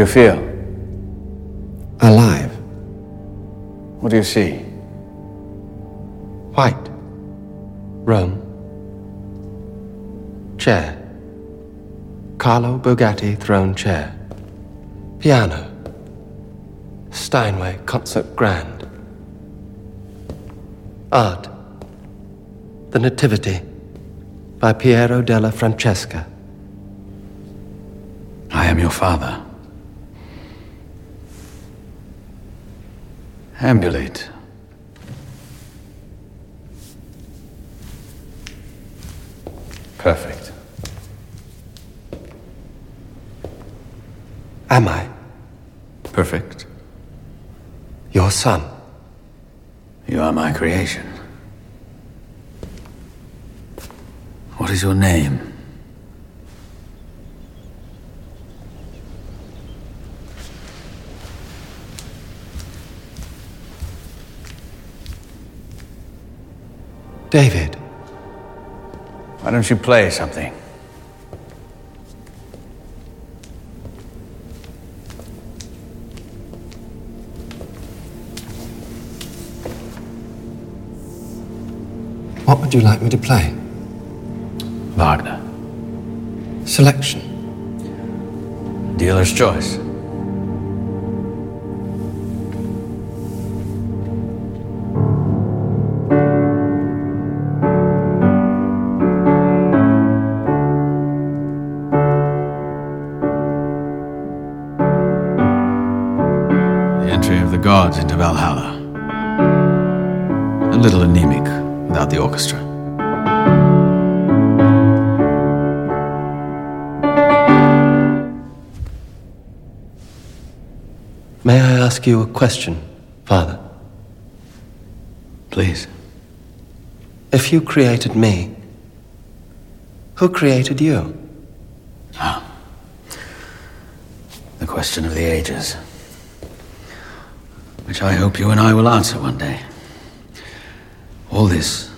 How do you feel? Alive. What do you see? White. Rome. Chair. Carlo Bugatti throne chair. Piano. Steinway concert grand. Art. The Nativity by Piero della Francesca. I am your father. Ambulate. Perfect. Am I Perfect. your son? You are my creation. What is your name? David. Why don't you play something? What would you like me to play? Wagner. Selection. Dealer's choice. Question, Father? Please. If you created me, who created you? Ah. The question of the ages. Which I hope you and I will answer one day. All this,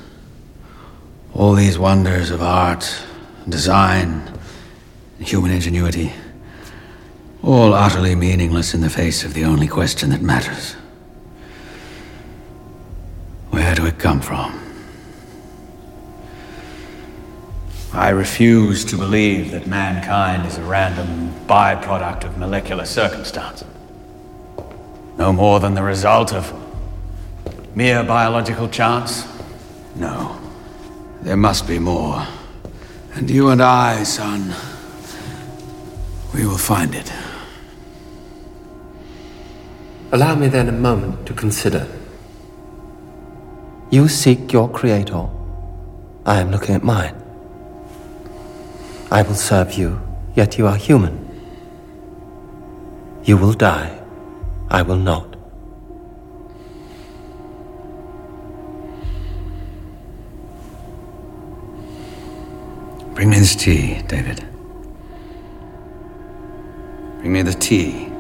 all these wonders of art, design, human ingenuity, all utterly meaningless in the face of the only question that matters. Where do it come from? I refuse to believe that mankind is a random byproduct of molecular circumstance. No more than the result of mere biological chance. No. There must be more. And you and I, son, we will find it. Allow me then a moment to consider. You seek your creator. I am looking at mine. I will serve you, yet you are human. You will die. I will not. Bring me this tea, David. Bring me the tea.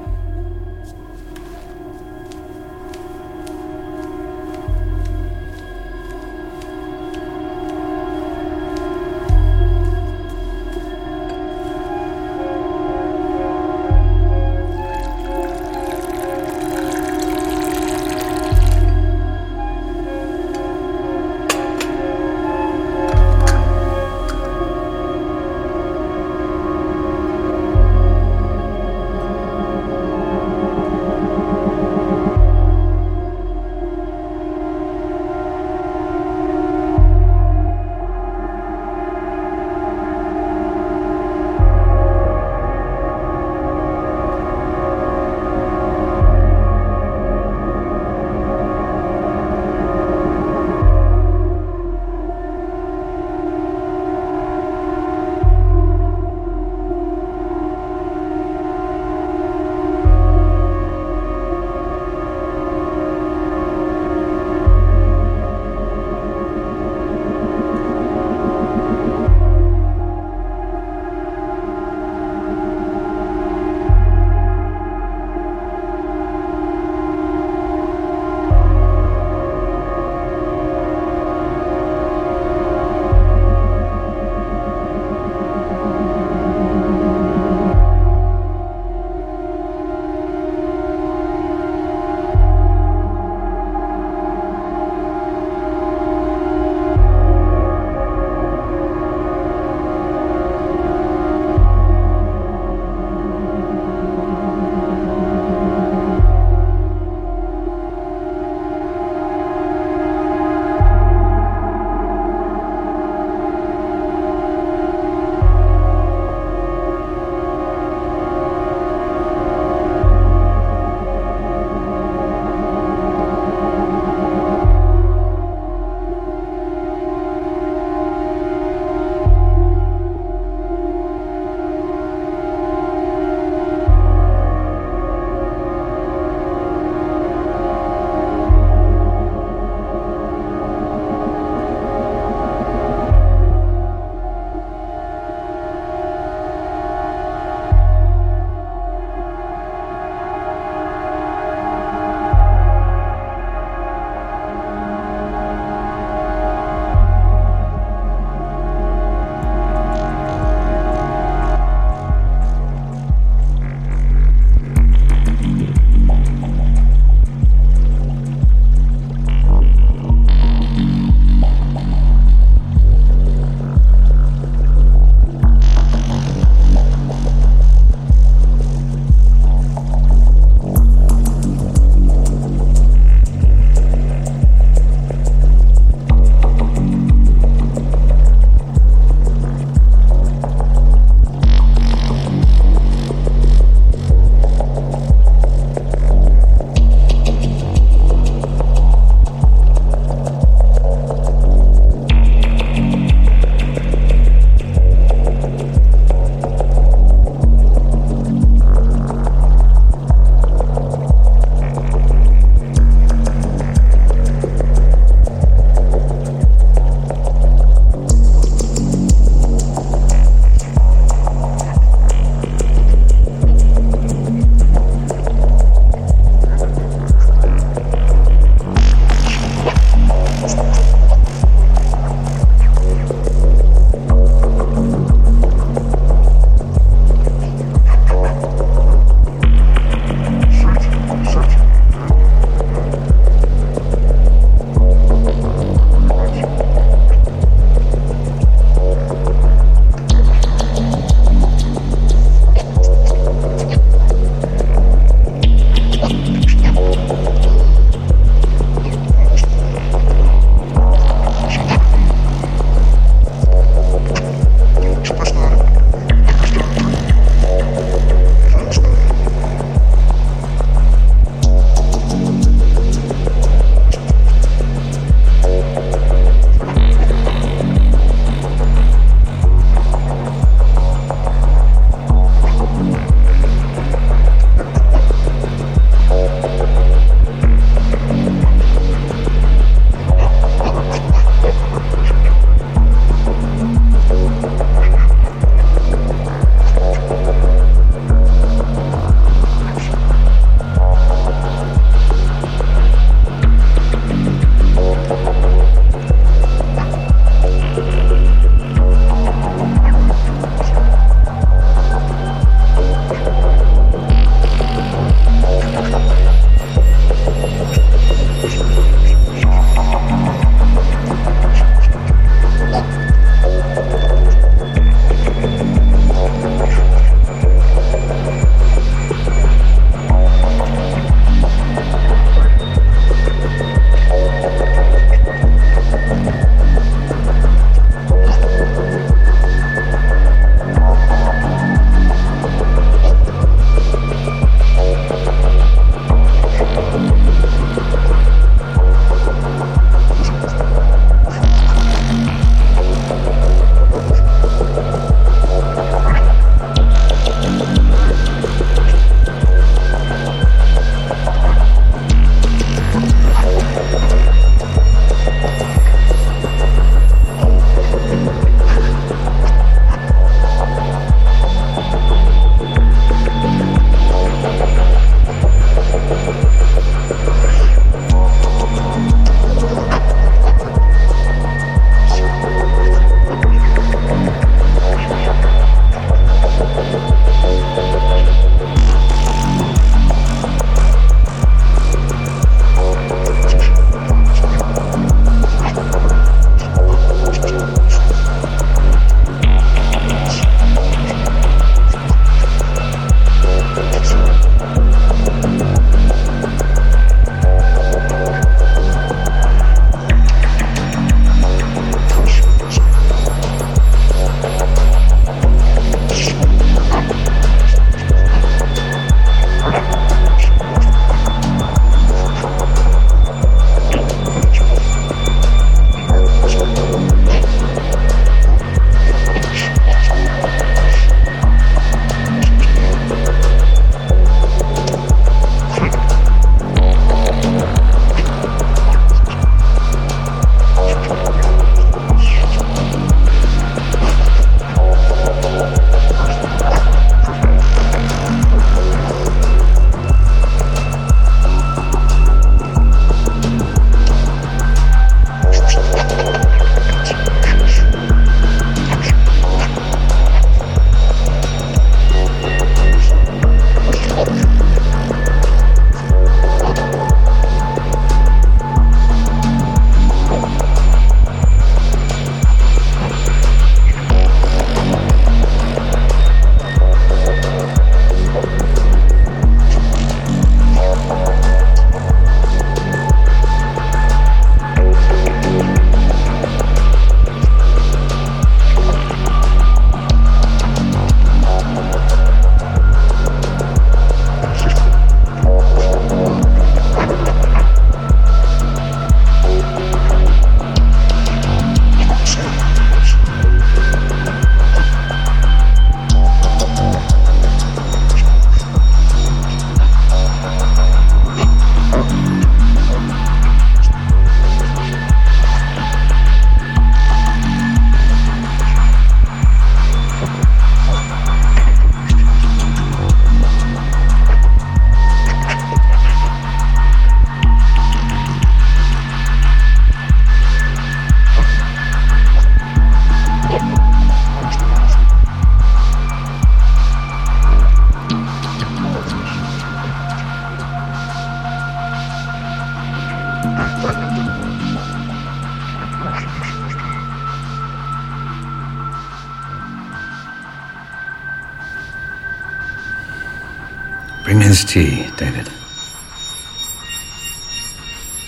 Tea, David.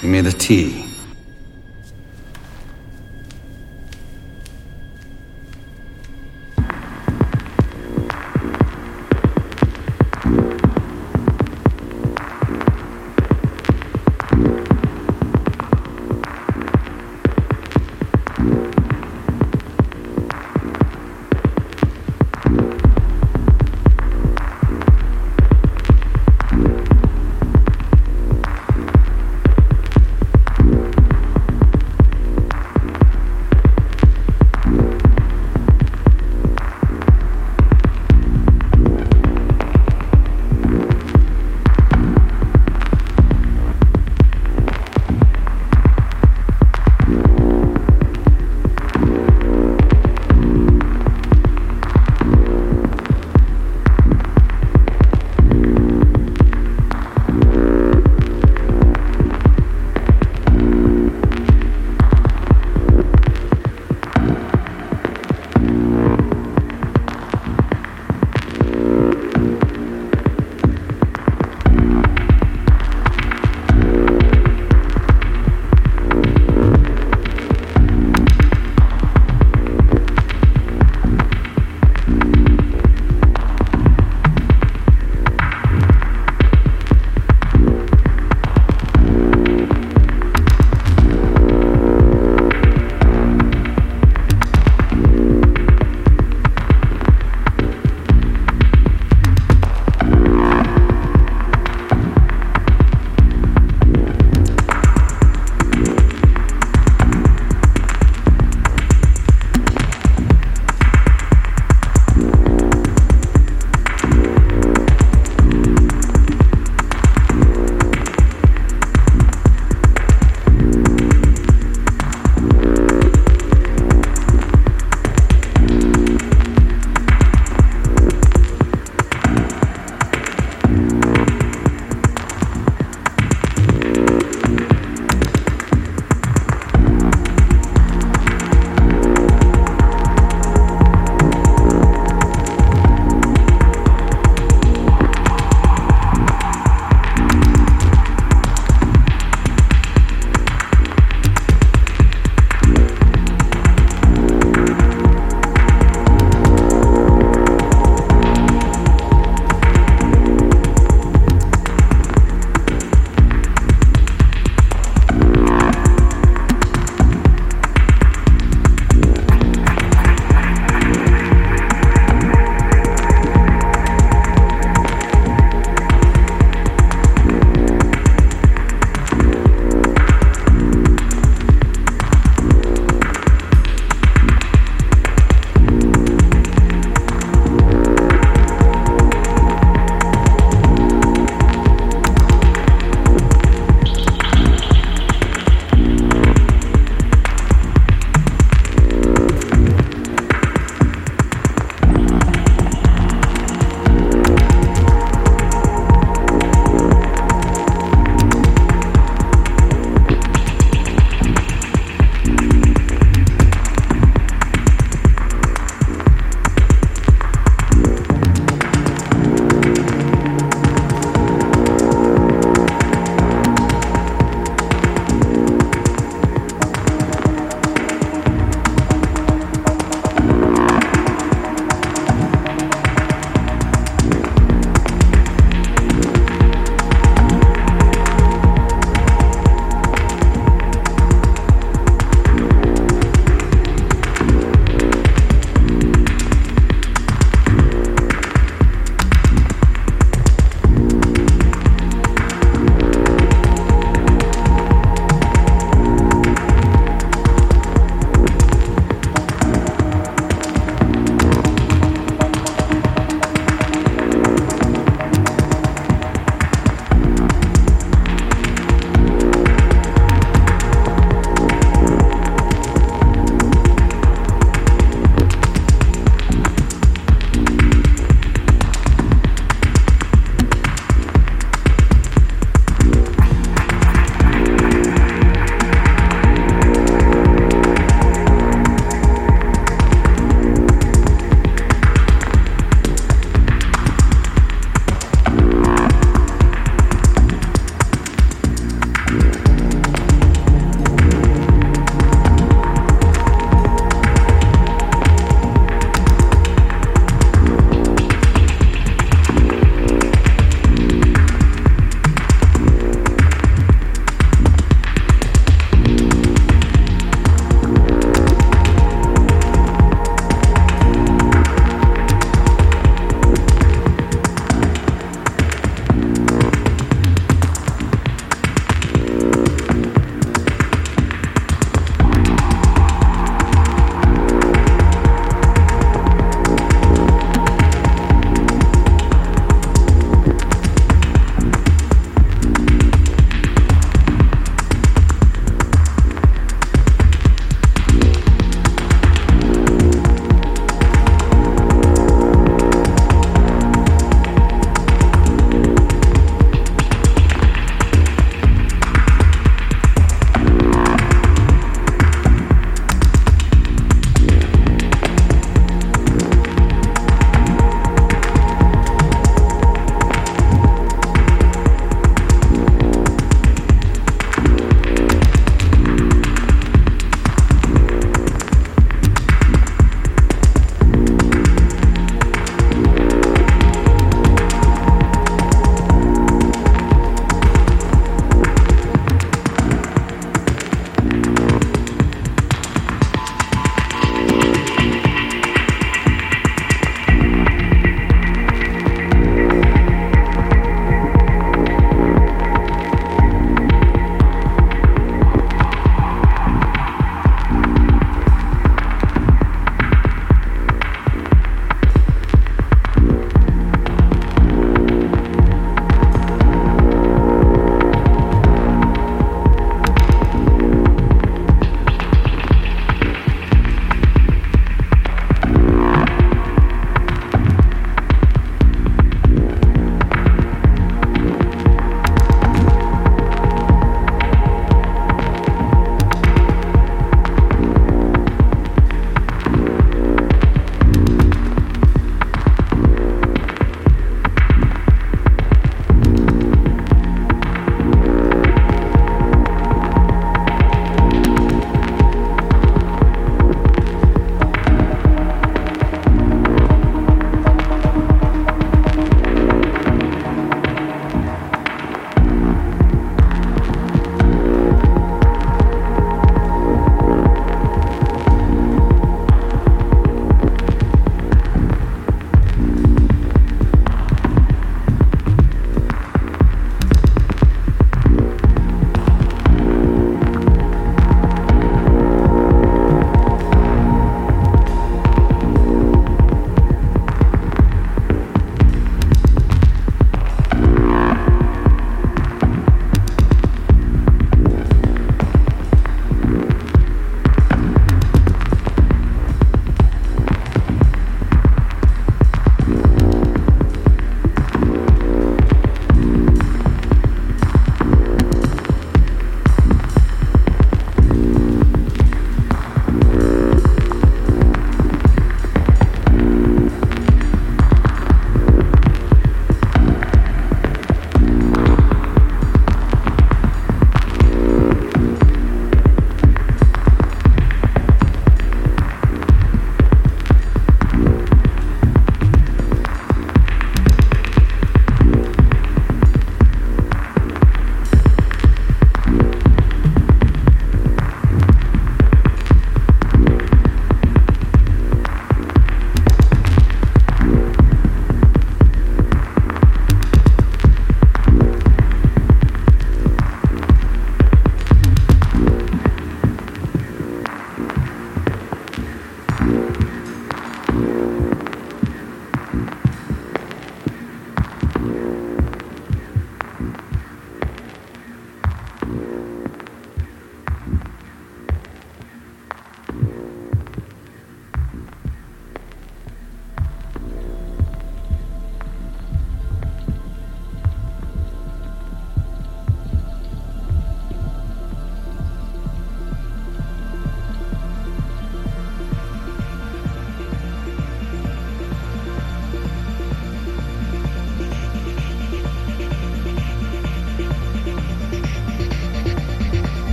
Give me the tea.